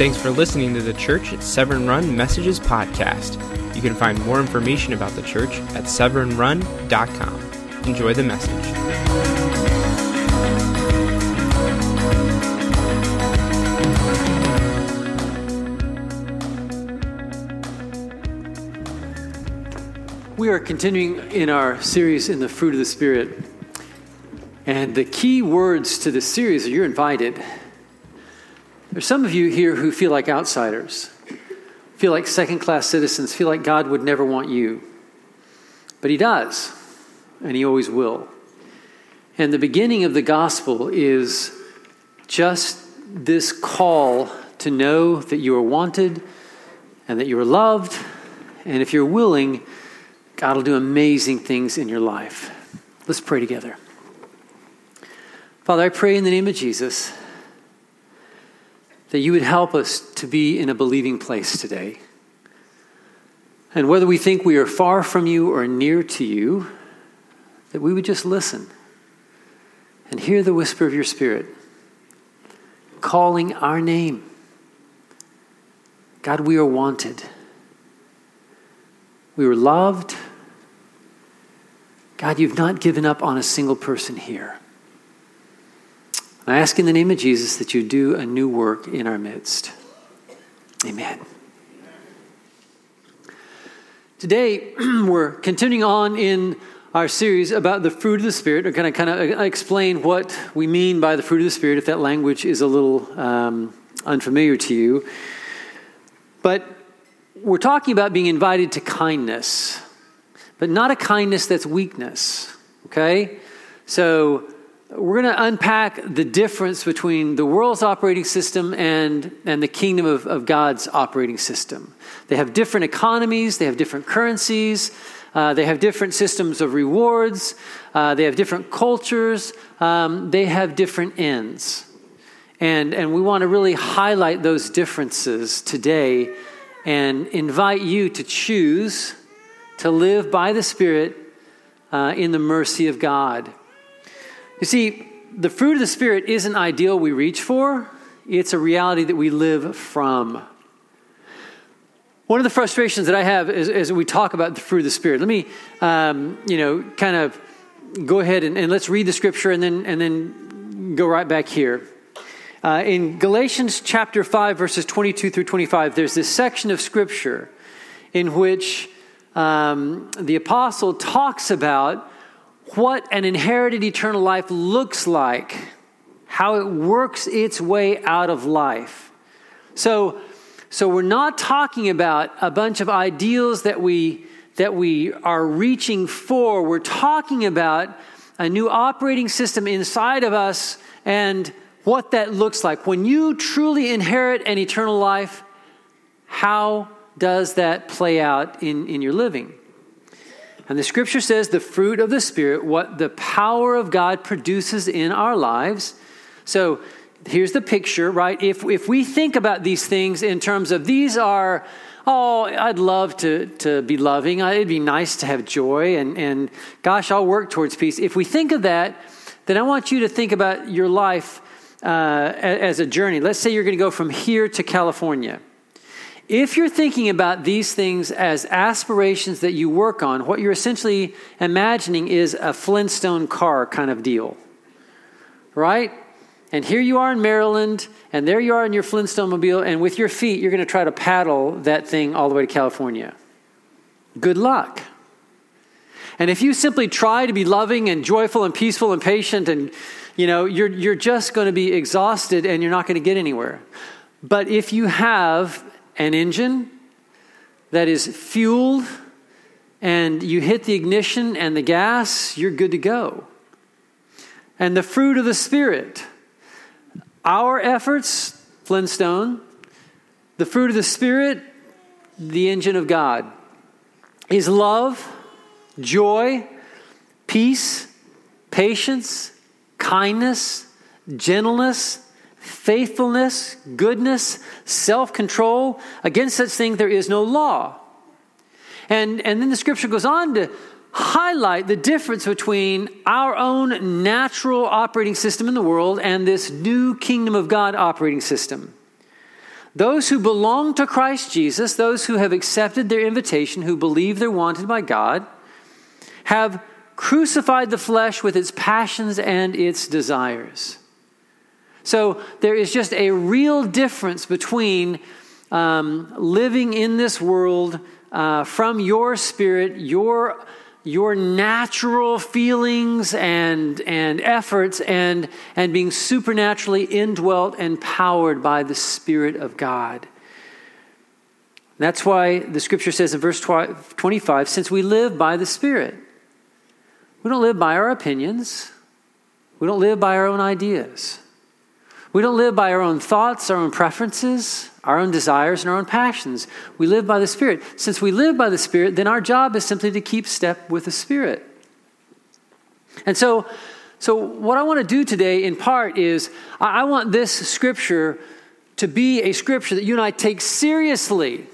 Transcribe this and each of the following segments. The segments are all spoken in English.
Thanks for listening to the Church at Severn Run Messages podcast. You can find more information about the church at severnrun.com. Enjoy the message. We are continuing in our series in the fruit of the Spirit. And the key words to this series are you're invited. There's some of you here who feel like outsiders, feel like second class citizens, feel like God would never want you. But He does, and He always will. And the beginning of the gospel is just this call to know that you are wanted and that you are loved. And if you're willing, God will do amazing things in your life. Let's pray together. Father, I pray in the name of Jesus that you would help us to be in a believing place today. And whether we think we are far from you or near to you, that we would just listen and hear the whisper of your Spirit calling our name. God, we are wanted. We were loved. God, you've not given up on a single person here. I ask in the name of Jesus that you do a new work in our midst. Amen. Today, we're continuing on in our series about the fruit of the Spirit. We're going to kind of explain what we mean by the fruit of the Spirit if that language is a little um, unfamiliar to you. But we're talking about being invited to kindness, but not a kindness that's weakness, okay? So, we're going to unpack the difference between the world's operating system and, and the kingdom of, of God's operating system. They have different economies, they have different currencies, uh, they have different systems of rewards, uh, they have different cultures, um, they have different ends. And, and we want to really highlight those differences today and invite you to choose to live by the Spirit uh, in the mercy of God. You see, the fruit of the Spirit isn't ideal we reach for, it's a reality that we live from. One of the frustrations that I have is, as we talk about the fruit of the Spirit. Let me, um, you know, kind of go ahead and, and, let's read the scripture and then, and then go right back here. Uh, in Galatians chapter 5, verses 22 through 25, there's this section of scripture in which um, the apostle talks about what an inherited eternal life looks like, how it works its way out of life. So, so we're not talking about a bunch of ideals that we that we are reaching for. We're talking about a new operating system inside of us and what that looks like. When you truly inherit an eternal life, how does that play out in, in your living? And the scripture says the fruit of the Spirit, what the power of God produces in our lives. So here's the picture, right? If, if we think about these things in terms of these are, oh, I'd love to, to be loving, it'd be nice to have joy, and, and gosh, I'll work towards peace. If we think of that, then I want you to think about your life uh, as a journey. Let's say you're going to go from here to California. If you're thinking about these things as aspirations that you work on, what you're essentially imagining is a Flintstone car kind of deal. Right? And here you are in Maryland, and there you are in your Flintstone mobile, and with your feet, you're going to try to paddle that thing all the way to California. Good luck. And if you simply try to be loving and joyful and peaceful and patient, and you know, you're, you're just going to be exhausted and you're not going to get anywhere. But if you have an engine that is fueled and you hit the ignition and the gas, you're good to go. And the fruit of the Spirit, our efforts, Flintstone, the fruit of the Spirit, the engine of God, is love, joy, peace, patience, kindness, gentleness, faithfulness, goodness, self control. Against such things there is no law. And, and then the scripture goes on to highlight the difference between our own natural operating system in the world and this new kingdom of God operating system. Those who belong to Christ Jesus, those who have accepted their invitation, who believe they're wanted by God, have crucified the flesh with its passions and its desires. So there is just a real difference between um, living in this world uh, from your spirit, your your natural feelings and, and efforts and, and being supernaturally indwelt and powered by the Spirit of God. That's why the scripture says in verse 25 since we live by the Spirit, we don't live by our opinions, we don't live by our own ideas, we don't live by our own thoughts, our own preferences our own desires and our own passions. We live by the Spirit. Since we live by the Spirit, then our job is simply to keep step with the Spirit. And so, so what I want to do today, in part, is I want this scripture to be a scripture that you and I take seriously.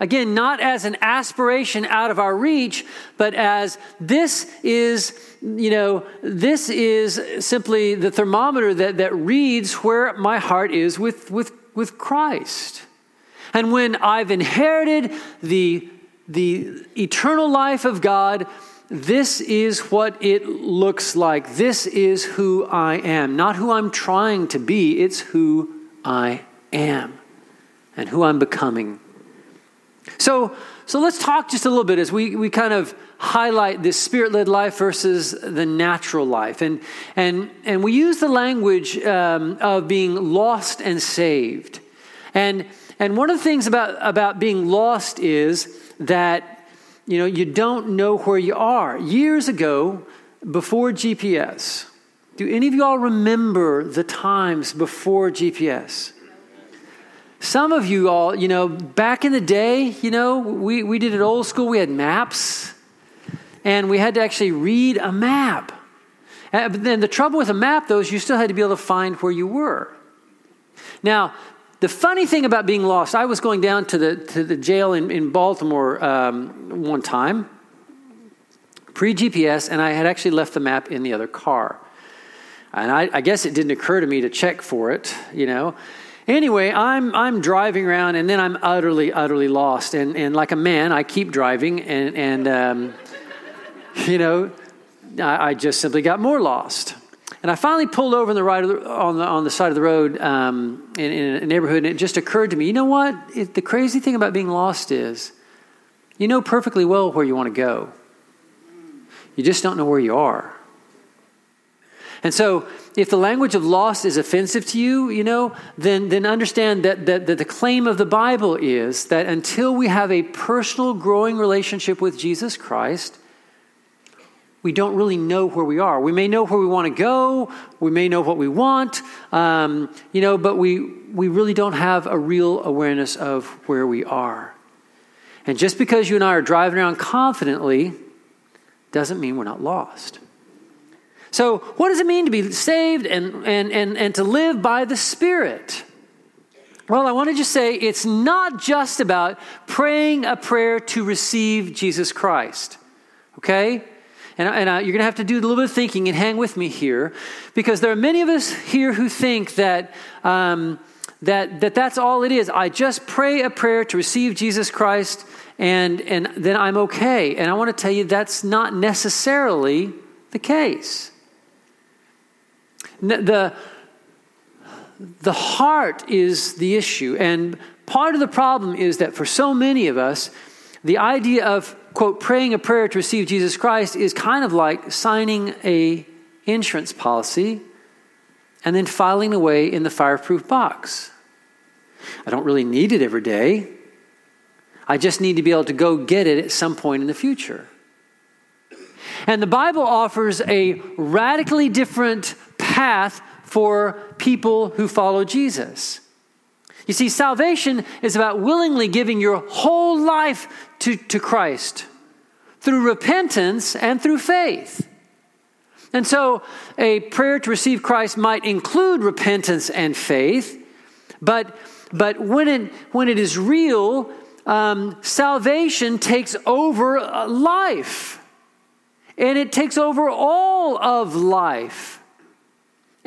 Again, not as an aspiration out of our reach, but as this is, you know, this is simply the thermometer that, that reads where my heart is with, with with Christ. And when I've inherited the, the eternal life of God, this is what it looks like. This is who I am. Not who I'm trying to be, it's who I am and who I'm becoming. So, so let's talk just a little bit as we, we kind of highlight this spirit led life versus the natural life. And, and, and we use the language um, of being lost and saved. And, and one of the things about, about being lost is that you know you don't know where you are. Years ago, before GPS, do any of you all remember the times before GPS? Some of you all, you know, back in the day, you know, we, we did it old school. We had maps and we had to actually read a map. And, but then the trouble with a map, though, is you still had to be able to find where you were. Now, the funny thing about being lost, I was going down to the, to the jail in, in Baltimore um, one time, pre GPS, and I had actually left the map in the other car. And I, I guess it didn't occur to me to check for it, you know. Anyway, I'm, I'm driving around and then I'm utterly, utterly lost. And, and like a man, I keep driving and, and um, you know, I, I, just simply got more lost. And I finally pulled over on the, right the, on, the, on the side of the road um, in, in, a neighborhood, and it just occurred to me you know what? It, the crazy thing about being lost is you know perfectly well where you want to go, you just don't know where you are. And so, if the language of lost is offensive to you, you know, then, then understand that, that, that the claim of the Bible is that until we have a personal, growing relationship with Jesus Christ, we don't really know where we are. We may know where we want to go, we may know what we want, um, you know, but we, we really don't have a real awareness of where we are. And just because you and I are driving around confidently doesn't mean we're not lost. So, what does it mean to be saved and, and, and, and to live by the Spirit? Well, I want to just say it's not just about praying a prayer to receive Jesus Christ, okay? And, and uh, you're going to have to do a little bit of thinking and hang with me here, because there are many of us here who think that. Um, that, that that's all it is. I just pray a prayer to receive Jesus Christ and, and then I'm okay. And I want to tell you that's not necessarily the case. The, the heart is the issue. And part of the problem is that for so many of us, the idea of quote, praying a prayer to receive Jesus Christ is kind of like signing a insurance policy and then filing away in the fireproof box. I don't really need it every day. I just need to be able to go get it at some point in the future. And the Bible offers a radically different path for people who follow Jesus. You see, salvation is about willingly giving your whole life to, to Christ through repentance and through faith. And so, a prayer to receive Christ might include repentance and faith, but, but when, it, when it is real, um, salvation takes over life. And it takes over all of life.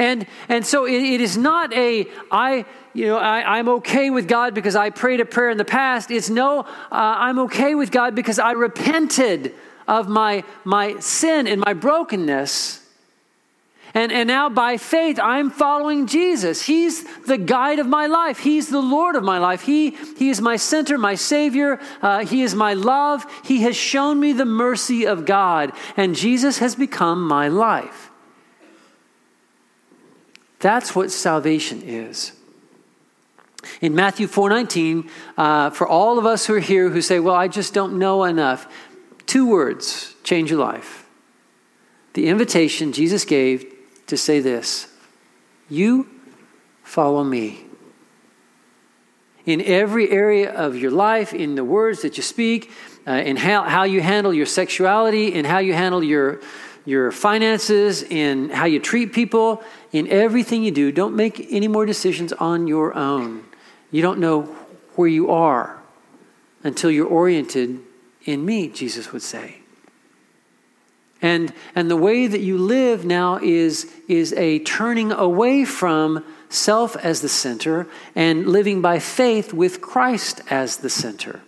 And, and so it, it is not a, I, you know, I, I'm okay with God because I prayed a prayer in the past. It's no, uh, I'm okay with God because I repented of my, my sin and my brokenness. And, and now by faith, I'm following Jesus. He's the guide of my life. He's the Lord of my life. He, he is my center, my Savior. Uh, he is my love. He has shown me the mercy of God. And Jesus has become my life. That's what salvation is. In Matthew 4:19, uh, for all of us who are here who say, "Well, I just don't know enough," two words change your life. The invitation Jesus gave to say this: "You follow me." In every area of your life, in the words that you speak, uh, in how, how you handle your sexuality, in how you handle your your finances, in how you treat people, in everything you do, don't make any more decisions on your own. You don't know where you are until you're oriented in me, Jesus would say. And, and the way that you live now is, is a turning away from self as the center and living by faith with Christ as the center.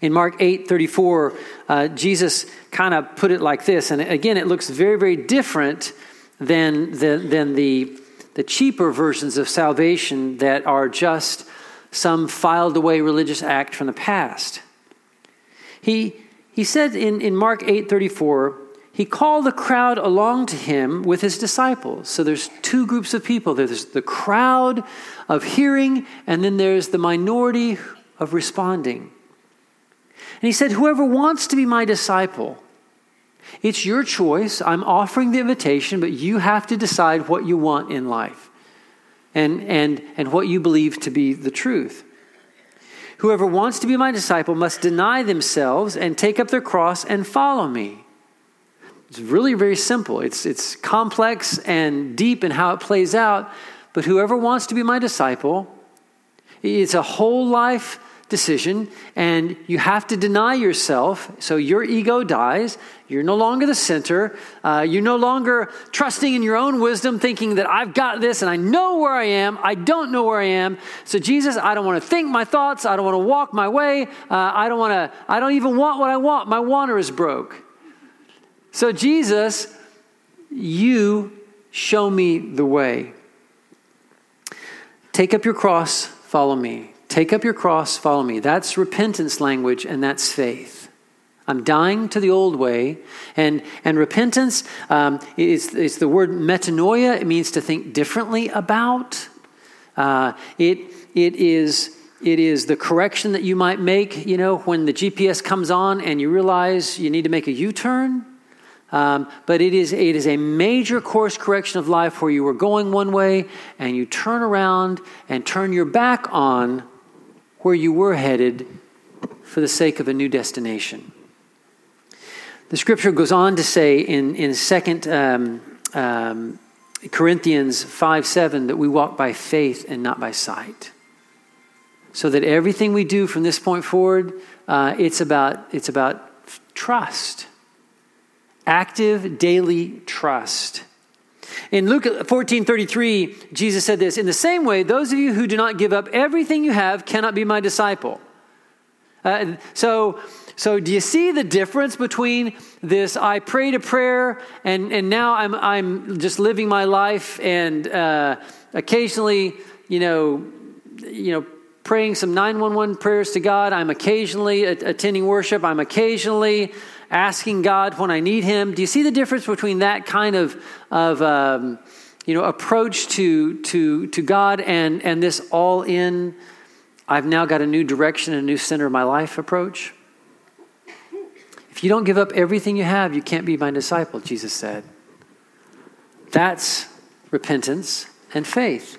In Mark 8 34, uh, Jesus kind of put it like this. And again, it looks very, very different than, the, than the, the cheaper versions of salvation that are just some filed away religious act from the past. He, he said in, in Mark 8 34, he called the crowd along to him with his disciples. So there's two groups of people there's the crowd of hearing, and then there's the minority of responding. And he said, Whoever wants to be my disciple, it's your choice. I'm offering the invitation, but you have to decide what you want in life and, and, and what you believe to be the truth. Whoever wants to be my disciple must deny themselves and take up their cross and follow me. It's really very simple. It's, it's complex and deep in how it plays out, but whoever wants to be my disciple, it's a whole life decision, and you have to deny yourself. So your ego dies. You're no longer the center. Uh, you're no longer trusting in your own wisdom, thinking that I've got this and I know where I am. I don't know where I am. So Jesus, I don't want to think my thoughts. I don't want to walk my way. Uh, I don't want to. I don't even want what I want. My wanter is broke. So Jesus, you show me the way. Take up your cross, follow me. Take up your cross, follow me. That's repentance language, and that's faith. I'm dying to the old way. And, and repentance um, is, is the word metanoia. It means to think differently about. Uh, it, it, is, it is the correction that you might make, you know, when the GPS comes on and you realize you need to make a U turn. Um, but it is, it is a major course correction of life where you were going one way and you turn around and turn your back on where you were headed for the sake of a new destination. The scripture goes on to say in, in 2 um, um, Corinthians 5 7 that we walk by faith and not by sight. So that everything we do from this point forward, uh, it's, about, it's about trust. Active daily trust. In Luke 14 33, Jesus said this In the same way, those of you who do not give up everything you have cannot be my disciple. Uh, so, so do you see the difference between this I prayed a prayer and, and now I'm, I'm just living my life and uh, occasionally, you know, you know, praying some 911 prayers to God. I'm occasionally attending worship. I'm occasionally asking God when I need Him. Do you see the difference between that kind of, of um, you know, approach to, to, to God and, and this all in, I've now got a new direction, and a new center of my life approach? If you don't give up everything you have, you can't be my disciple, Jesus said. That's repentance and faith.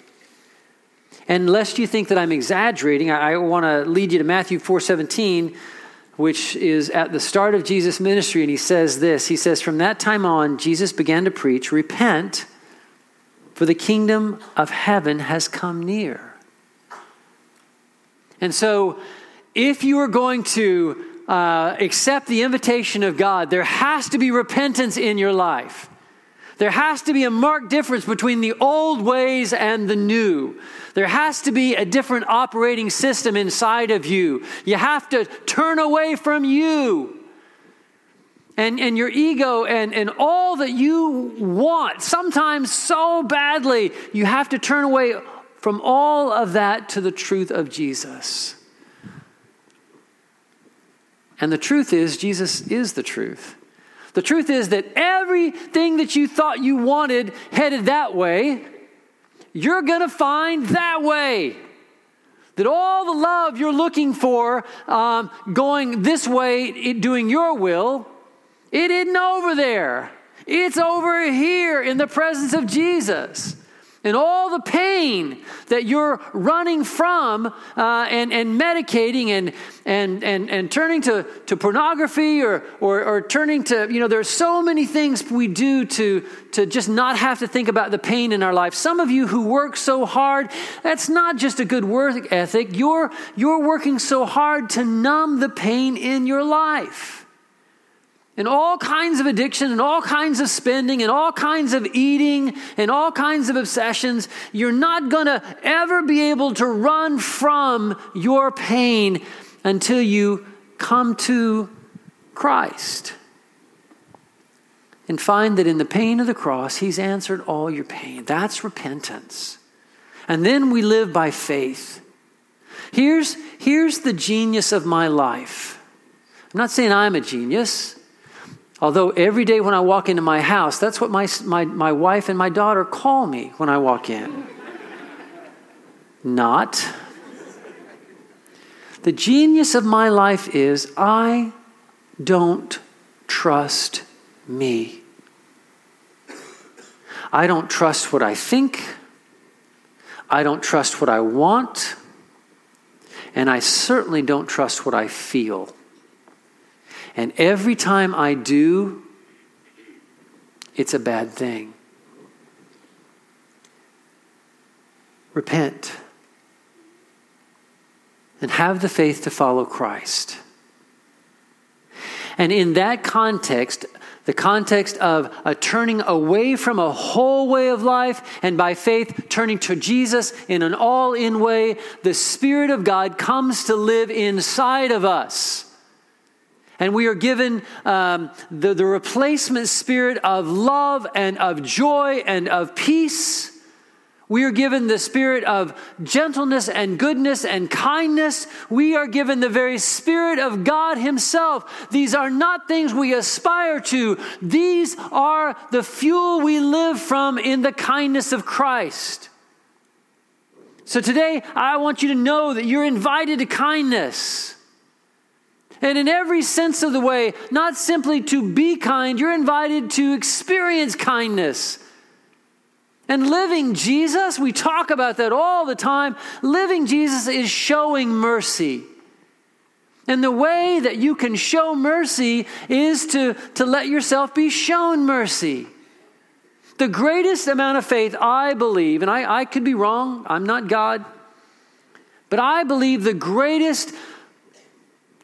And lest you think that I'm exaggerating, I, I want to lead you to Matthew 4:17 which is at the start of Jesus' ministry, and he says this He says, From that time on, Jesus began to preach, Repent, for the kingdom of heaven has come near. And so, if you are going to uh, accept the invitation of God, there has to be repentance in your life. There has to be a marked difference between the old ways and the new. There has to be a different operating system inside of you. You have to turn away from you and, and your ego and, and all that you want, sometimes so badly. You have to turn away from all of that to the truth of Jesus. And the truth is, Jesus is the truth. The truth is that everything that you thought you wanted headed that way, you're going to find that way. That all the love you're looking for um, going this way, doing your will, it isn't over there. It's over here in the presence of Jesus and all the pain that you're running from uh, and, and medicating and, and, and, and turning to, to pornography or, or, or turning to, you know, there are so many things we do to, to just not have to think about the pain in our life. Some of you who work so hard, that's not just a good work ethic. You're, you're working so hard to numb the pain in your life and all kinds of addiction and all kinds of spending and all kinds of eating and all kinds of obsessions, you're not going to ever be able to run from your pain until you come to Christ and find that in the pain of the cross, He's answered all your pain. That's repentance. And then we live by faith. Here's, here's the genius of my life. I'm not saying I'm a genius. Although every day when I walk into my house, that's what my, my, my wife and my daughter call me when I walk in. Not. The genius of my life is I don't trust me. I don't trust what I think. I don't trust what I want. And I certainly don't trust what I feel. And every time I do, it's a bad thing. Repent and have the faith to follow Christ. And in that context, the context of a turning away from a whole way of life and by faith turning to Jesus in an all in way, the Spirit of God comes to live inside of us. And we are given um, the, the replacement spirit of love and of joy and of peace. We are given the spirit of gentleness and goodness and kindness. We are given the very spirit of God Himself. These are not things we aspire to, these are the fuel we live from in the kindness of Christ. So today, I want you to know that you're invited to kindness. And in every sense of the way, not simply to be kind, you're invited to experience kindness. And living Jesus, we talk about that all the time. Living Jesus is showing mercy. And the way that you can show mercy is to, to let yourself be shown mercy. The greatest amount of faith, I believe, and I, I could be wrong, I'm not God, but I believe the greatest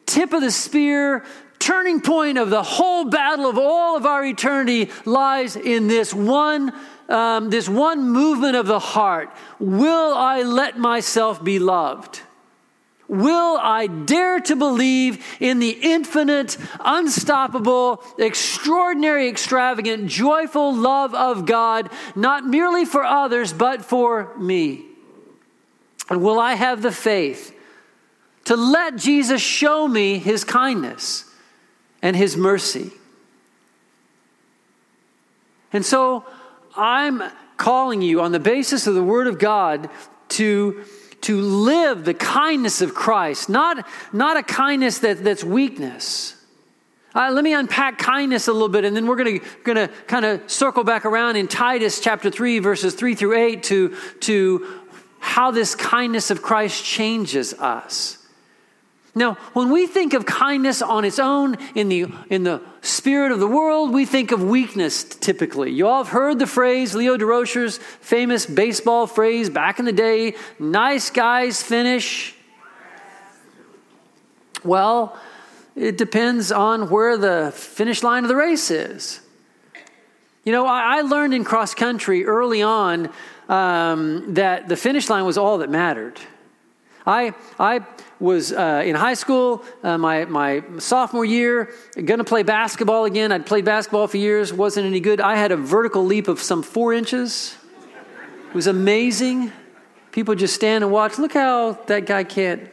tip of the spear, turning point of the whole battle of all of our eternity lies in this one um, this one movement of the heart. Will i let myself be loved? Will i dare to believe in the infinite unstoppable extraordinary extravagant joyful love of god not merely for others but for me? And will i have the faith to let Jesus show me his kindness and his mercy. And so I'm calling you on the basis of the Word of God to, to live the kindness of Christ, not, not a kindness that, that's weakness. Uh, let me unpack kindness a little bit, and then we're going to kind of circle back around in Titus chapter 3, verses 3 through 8, to, to how this kindness of Christ changes us. Now, when we think of kindness on its own in the, in the spirit of the world, we think of weakness typically. You all have heard the phrase, Leo Durocher's famous baseball phrase back in the day nice guys finish. Well, it depends on where the finish line of the race is. You know, I, I learned in cross country early on um, that the finish line was all that mattered. I, I was uh, in high school, uh, my, my sophomore year, going to play basketball again. I'd played basketball for years, wasn't any good. I had a vertical leap of some four inches. It was amazing. People just stand and watch. Look how that guy can't.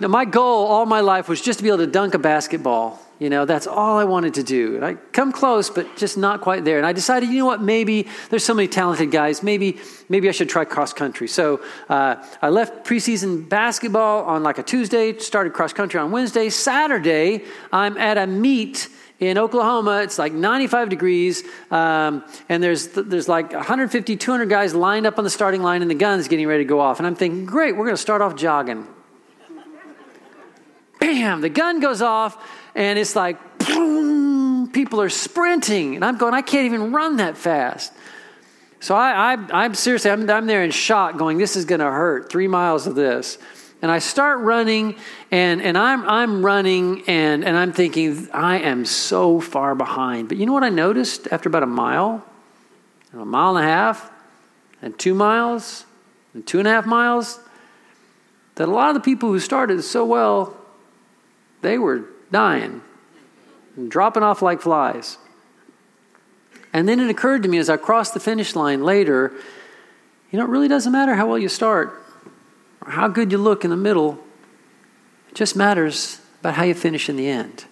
Now, my goal all my life was just to be able to dunk a basketball. You know, that's all I wanted to do. And I come close, but just not quite there. And I decided, you know what, maybe there's so many talented guys. Maybe, maybe I should try cross country. So uh, I left preseason basketball on like a Tuesday, started cross country on Wednesday. Saturday, I'm at a meet in Oklahoma. It's like 95 degrees, um, and there's there's like 150, 200 guys lined up on the starting line, and the gun's getting ready to go off. And I'm thinking, great, we're going to start off jogging. Bam! The gun goes off and it's like boom, people are sprinting, and I'm going, I can't even run that fast. So I, I, am seriously, I'm, I'm there in shock, going, this is going to hurt. Three miles of this. And I start running, and, and I'm, I'm running, and, and I'm thinking, I am so far behind. But you know what I noticed after about a mile, and a mile and a half, and two miles, and two and a half miles? That a lot of the people who started so well, they were dying, dropping off like flies. And then it occurred to me as I crossed the finish line later you know, it really doesn't matter how well you start or how good you look in the middle, it just matters about how you finish in the end.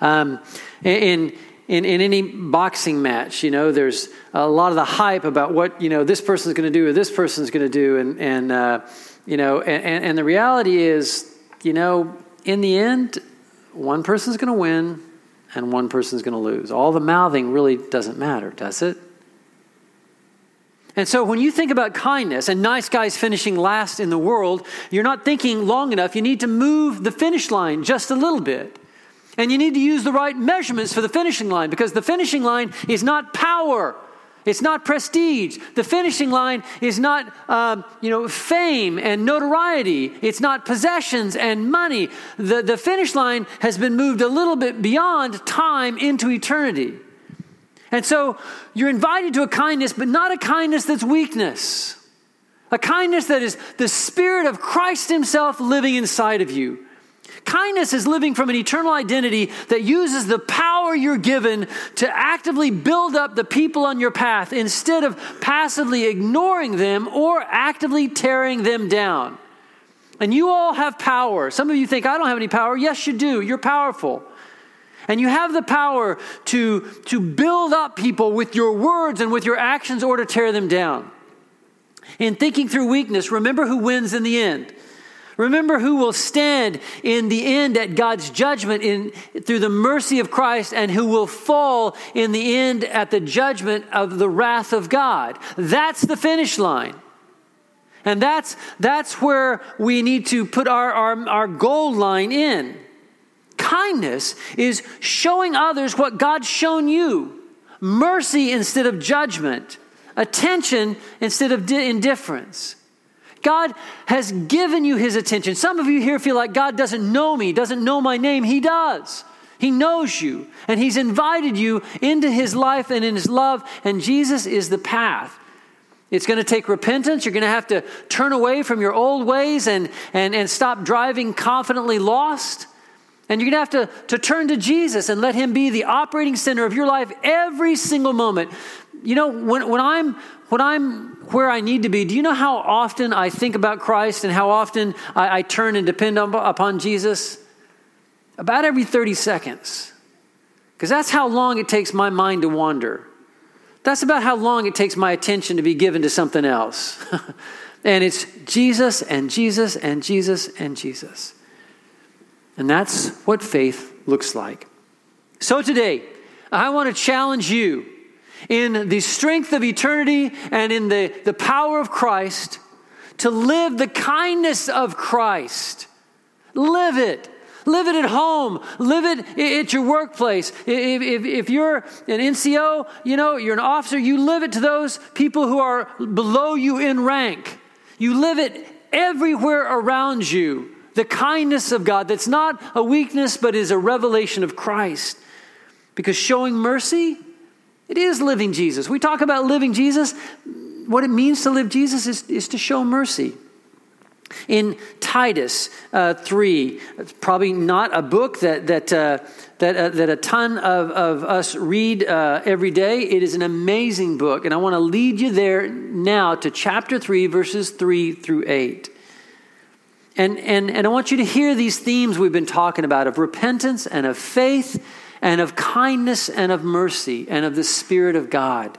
Um, in, in, in any boxing match, you know, there's a lot of the hype about what, you know, this person's going to do or this person's going to do. And, and uh, you know, and, and the reality is, you know, in the end, one person's going to win and one person's going to lose. All the mouthing really doesn't matter, does it? And so when you think about kindness and nice guys finishing last in the world, you're not thinking long enough. You need to move the finish line just a little bit. And you need to use the right measurements for the finishing line because the finishing line is not power. It's not prestige. The finishing line is not, um, you know, fame and notoriety. It's not possessions and money. The, the finish line has been moved a little bit beyond time into eternity. And so you're invited to a kindness, but not a kindness that's weakness. A kindness that is the Spirit of Christ Himself living inside of you. Kindness is living from an eternal identity that uses the power you're given to actively build up the people on your path instead of passively ignoring them or actively tearing them down. And you all have power. Some of you think, I don't have any power. Yes, you do. You're powerful. And you have the power to, to build up people with your words and with your actions or to tear them down. In thinking through weakness, remember who wins in the end. Remember who will stand in the end at God's judgment in, through the mercy of Christ and who will fall in the end at the judgment of the wrath of God. That's the finish line. And that's, that's where we need to put our, our, our goal line in. Kindness is showing others what God's shown you mercy instead of judgment, attention instead of di- indifference. God has given you his attention. Some of you here feel like God doesn't know me, doesn't know my name. He does. He knows you, and he's invited you into his life and in his love, and Jesus is the path. It's going to take repentance. You're going to have to turn away from your old ways and, and, and stop driving confidently lost. And you're going to have to, to turn to Jesus and let Him be the operating center of your life every single moment. You know, when, when, I'm, when I'm where I need to be, do you know how often I think about Christ and how often I, I turn and depend on, upon Jesus? About every 30 seconds. Because that's how long it takes my mind to wander. That's about how long it takes my attention to be given to something else. and it's Jesus and Jesus and Jesus and Jesus. And that's what faith looks like. So today, I want to challenge you in the strength of eternity and in the, the power of Christ to live the kindness of Christ. Live it. Live it at home. Live it at your workplace. If, if, if, you're an NCO, you know, you're an officer, you live it to those people who are below you in rank. You live it everywhere around you. The kindness of God that's not a weakness, but is a revelation of Christ. Because showing mercy, it is living Jesus. We talk about living Jesus. What it means to live Jesus is, is to show mercy. In Titus uh, 3, it's probably not a book that, that, uh, that, uh, that a ton of, of us read uh, every day. It is an amazing book, and I want to lead you there now to chapter 3, verses 3 through 8. And, and, and I want you to hear these themes we've been talking about of repentance and of faith and of kindness and of mercy and of the Spirit of God.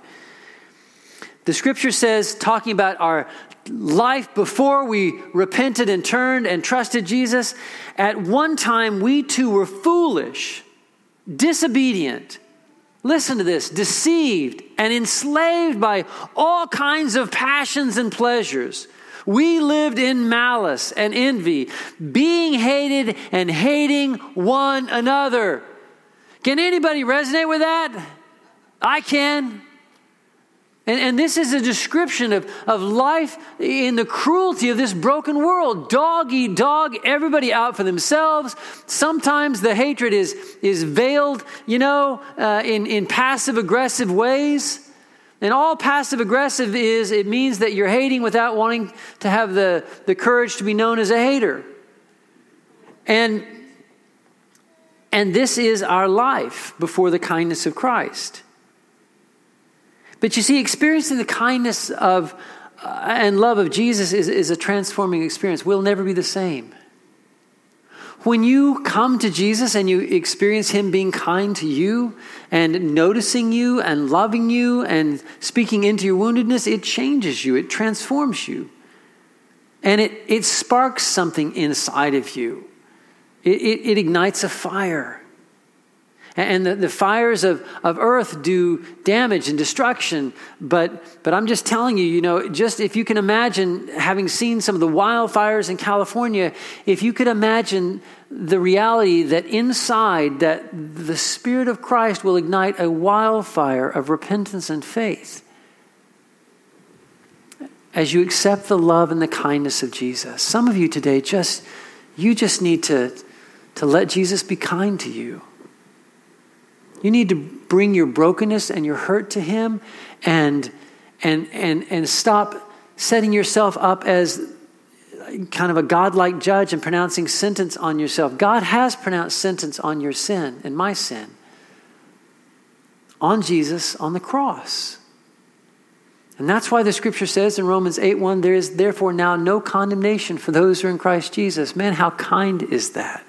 The scripture says, talking about our life before we repented and turned and trusted Jesus, at one time we too were foolish, disobedient. Listen to this deceived and enslaved by all kinds of passions and pleasures. We lived in malice and envy, being hated and hating one another. Can anybody resonate with that? I can. And, and this is a description of, of life in the cruelty of this broken world. Dog eat dog, everybody out for themselves. Sometimes the hatred is, is veiled, you know, uh, in, in passive aggressive ways. And all passive aggressive is, it means that you're hating without wanting to have the, the courage to be known as a hater. And, and this is our life before the kindness of Christ. But you see, experiencing the kindness of uh, and love of Jesus is, is a transforming experience. We'll never be the same. When you come to Jesus and you experience Him being kind to you and noticing you and loving you and speaking into your woundedness, it changes you, it transforms you. And it, it sparks something inside of you, it, it, it ignites a fire. And the, the fires of, of earth do damage and destruction. But, but I'm just telling you, you know, just if you can imagine having seen some of the wildfires in California, if you could imagine the reality that inside that the Spirit of Christ will ignite a wildfire of repentance and faith as you accept the love and the kindness of Jesus. Some of you today just you just need to to let Jesus be kind to you. You need to bring your brokenness and your hurt to Him and, and, and, and stop setting yourself up as kind of a godlike judge and pronouncing sentence on yourself. God has pronounced sentence on your sin and my sin on Jesus on the cross. And that's why the scripture says in Romans 8 1, there is therefore now no condemnation for those who are in Christ Jesus. Man, how kind is that?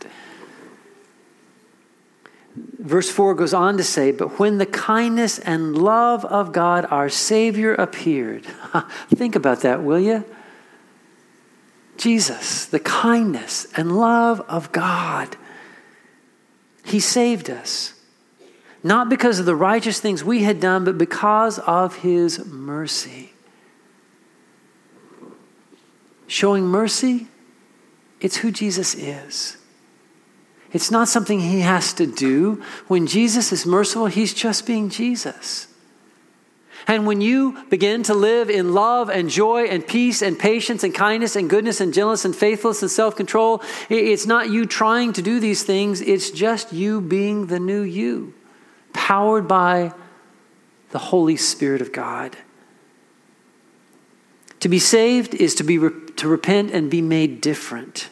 Verse 4 goes on to say, But when the kindness and love of God our Savior appeared, think about that, will you? Jesus, the kindness and love of God, He saved us. Not because of the righteous things we had done, but because of His mercy. Showing mercy, it's who Jesus is. It's not something he has to do. When Jesus is merciful, he's just being Jesus. And when you begin to live in love and joy and peace and patience and kindness and goodness and gentleness and faithfulness and self control, it's not you trying to do these things, it's just you being the new you, powered by the Holy Spirit of God. To be saved is to, be, to repent and be made different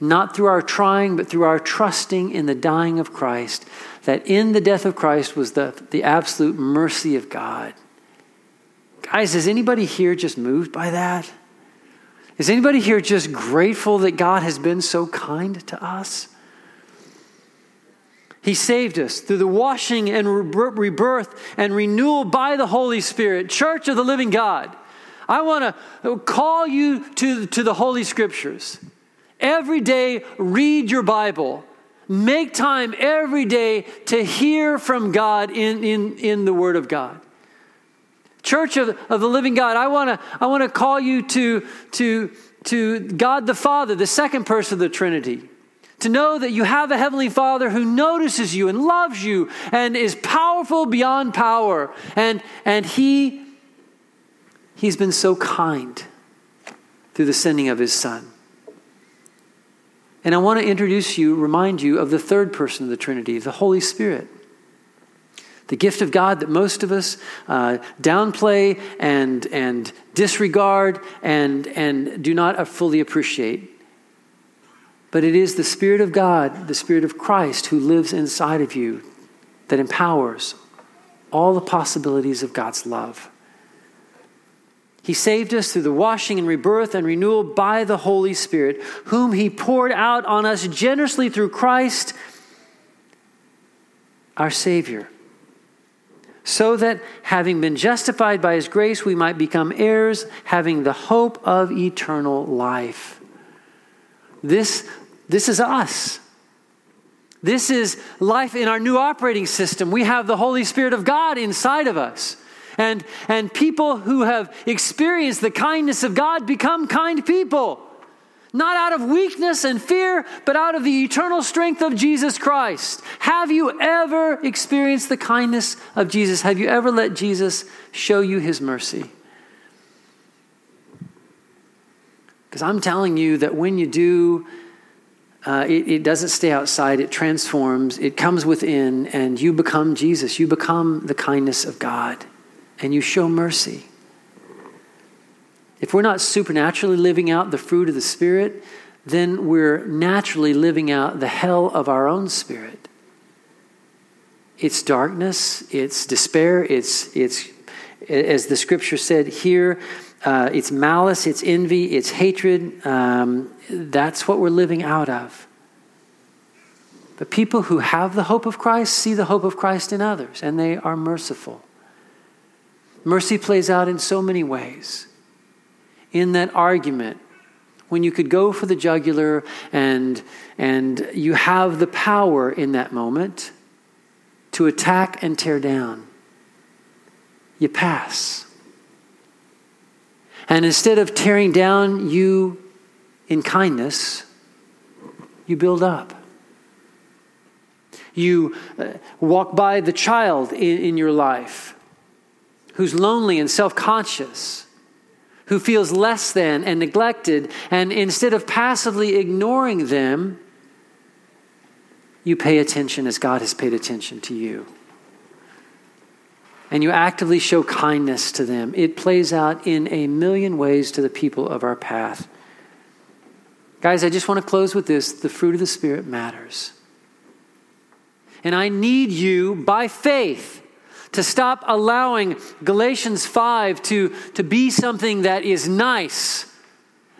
not through our trying, but through our trusting in the dying of Christ, that in the death of Christ was the, the absolute mercy of God. Guys, is anybody here just moved by that? Is anybody here just grateful that God has been so kind to us? He saved us through the washing and rebirth and renewal by the Holy Spirit. Church of the living God, I want to call you to, to the Holy Scriptures. Every day, read your Bible. Make time every day to hear from God in, in, in the Word of God. Church of, of the living God, I want to I wanna call you to, to, to God the Father, the second person of the Trinity. To know that you have a Heavenly Father who notices you and loves you and is powerful beyond power. And, and He, He's been so kind through the sending of His Son. And I want to introduce you, remind you of the third person of the Trinity, the Holy Spirit. The gift of God that most of us uh, downplay and, and disregard and, and do not fully appreciate. But it is the Spirit of God, the Spirit of Christ, who lives inside of you that empowers all the possibilities of God's love. He saved us through the washing and rebirth and renewal by the Holy Spirit, whom He poured out on us generously through Christ, our Savior so that having been justified by his grace, we might become heirs, having the hope of eternal life. This, this is us. This is life in our new operating system. We have the Holy Spirit of God inside of us. And, and people who have experienced the kindness of God become kind people. Not out of weakness and fear, but out of the eternal strength of Jesus Christ. Have you ever experienced the kindness of Jesus? Have you ever let Jesus show you his mercy? Because I'm telling you that when you do, uh, it, it doesn't stay outside, it transforms, it comes within, and you become Jesus. You become the kindness of God, and you show mercy. If we're not supernaturally living out the fruit of the Spirit, then we're naturally living out the hell of our own spirit. It's darkness, it's despair, it's, it's as the scripture said here, uh, it's malice, it's envy, it's hatred. Um, that's what we're living out of. But people who have the hope of Christ see the hope of Christ in others, and they are merciful. Mercy plays out in so many ways in that argument when you could go for the jugular and, and you have the power in that moment to attack and tear down. You pass. And instead of tearing down you in kindness, you build up. You uh, walk by the child in, in your life who's lonely and self conscious who feels less than and neglected, and instead of passively ignoring them, you pay attention as God has paid attention to you. And you actively show kindness to them. It plays out in a million ways to the people of our path. Guys, I just want to close with this the fruit of the Spirit matters. And I need you by faith to stop allowing Galatians 5 to, to be something that is nice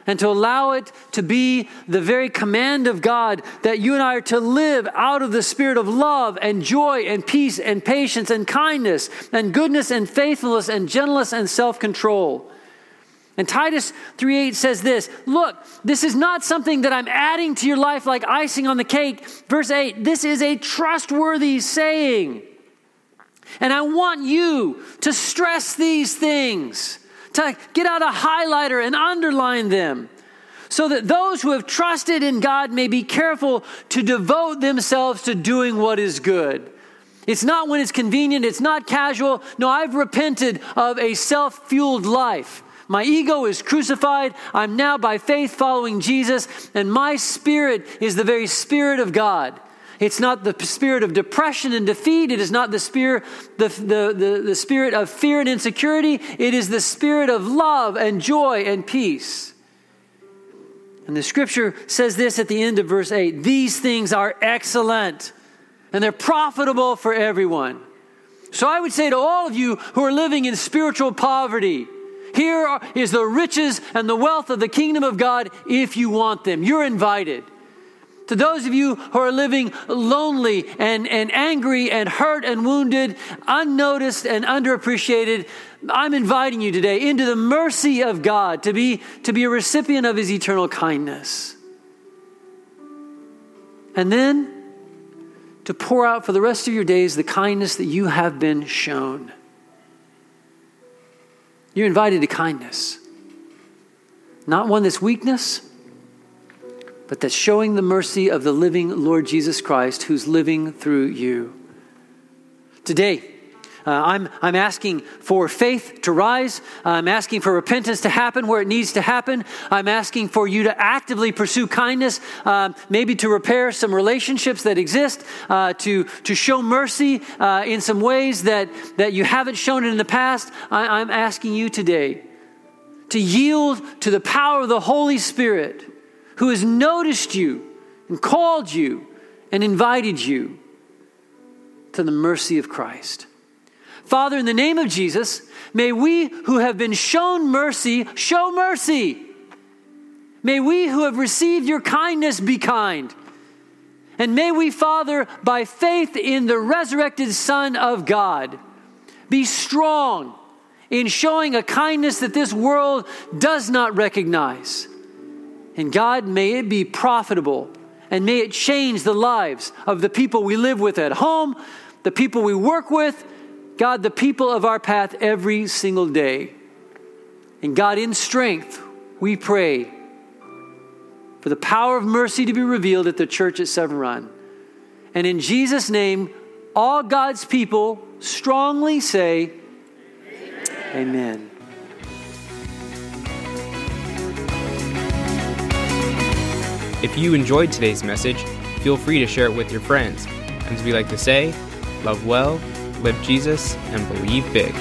and to allow it to be the very command of God that you and I are to live out of the spirit of love and joy and peace and patience and kindness and goodness and faithfulness and gentleness and self control. And Titus 3:8 says this, look, this is not something that I'm adding to your life like icing on the cake. Verse 8, this is a trustworthy saying. And I want you to stress these things, to get out a highlighter and underline them, so that those who have trusted in God may be careful to devote themselves to doing what is good. It's not when it's convenient, it's not casual. No, I've repented of a self fueled life. My ego is crucified. I'm now by faith following Jesus, and my spirit is the very spirit of God. It's not the spirit of depression and defeat. It is not the spirit, the, the, the, the spirit of fear and insecurity. It is the spirit of love and joy and peace. And the scripture says this at the end of verse 8 These things are excellent and they're profitable for everyone. So I would say to all of you who are living in spiritual poverty, here is the riches and the wealth of the kingdom of God if you want them. You're invited. To those of you who are living lonely and, and angry and hurt and wounded, unnoticed and underappreciated, I'm inviting you today into the mercy of God to be, to be a recipient of his eternal kindness. And then to pour out for the rest of your days the kindness that you have been shown. You're invited to kindness. Not one that's weakness, but that's showing the mercy of the living Lord Jesus Christ who's living through you. Today, Uh, I'm, I'm asking for faith to rise. I'm asking for repentance to happen where it needs to happen. I'm asking for you to actively pursue kindness, uh, maybe to repair some relationships that exist, uh, to, to show mercy uh, in some ways that, that you haven't shown it in the past. I, I'm asking you today to yield to the power of the Holy Spirit who has noticed you and called you and invited you to the mercy of Christ. Father, in the name of Jesus, may we who have been shown mercy show mercy. May we who have received your kindness be kind. And may we, Father, by faith in the resurrected Son of God, be strong in showing a kindness that this world does not recognize. And God, may it be profitable and may it change the lives of the people we live with at home, the people we work with, God, the people of our path every single day. And God, in strength, we pray for the power of mercy to be revealed at the church at Severn Run. And in Jesus' name, all God's people strongly say, Amen. Amen. If you enjoyed today's message, feel free to share it with your friends. And as we like to say, love well, live Jesus, and believe big.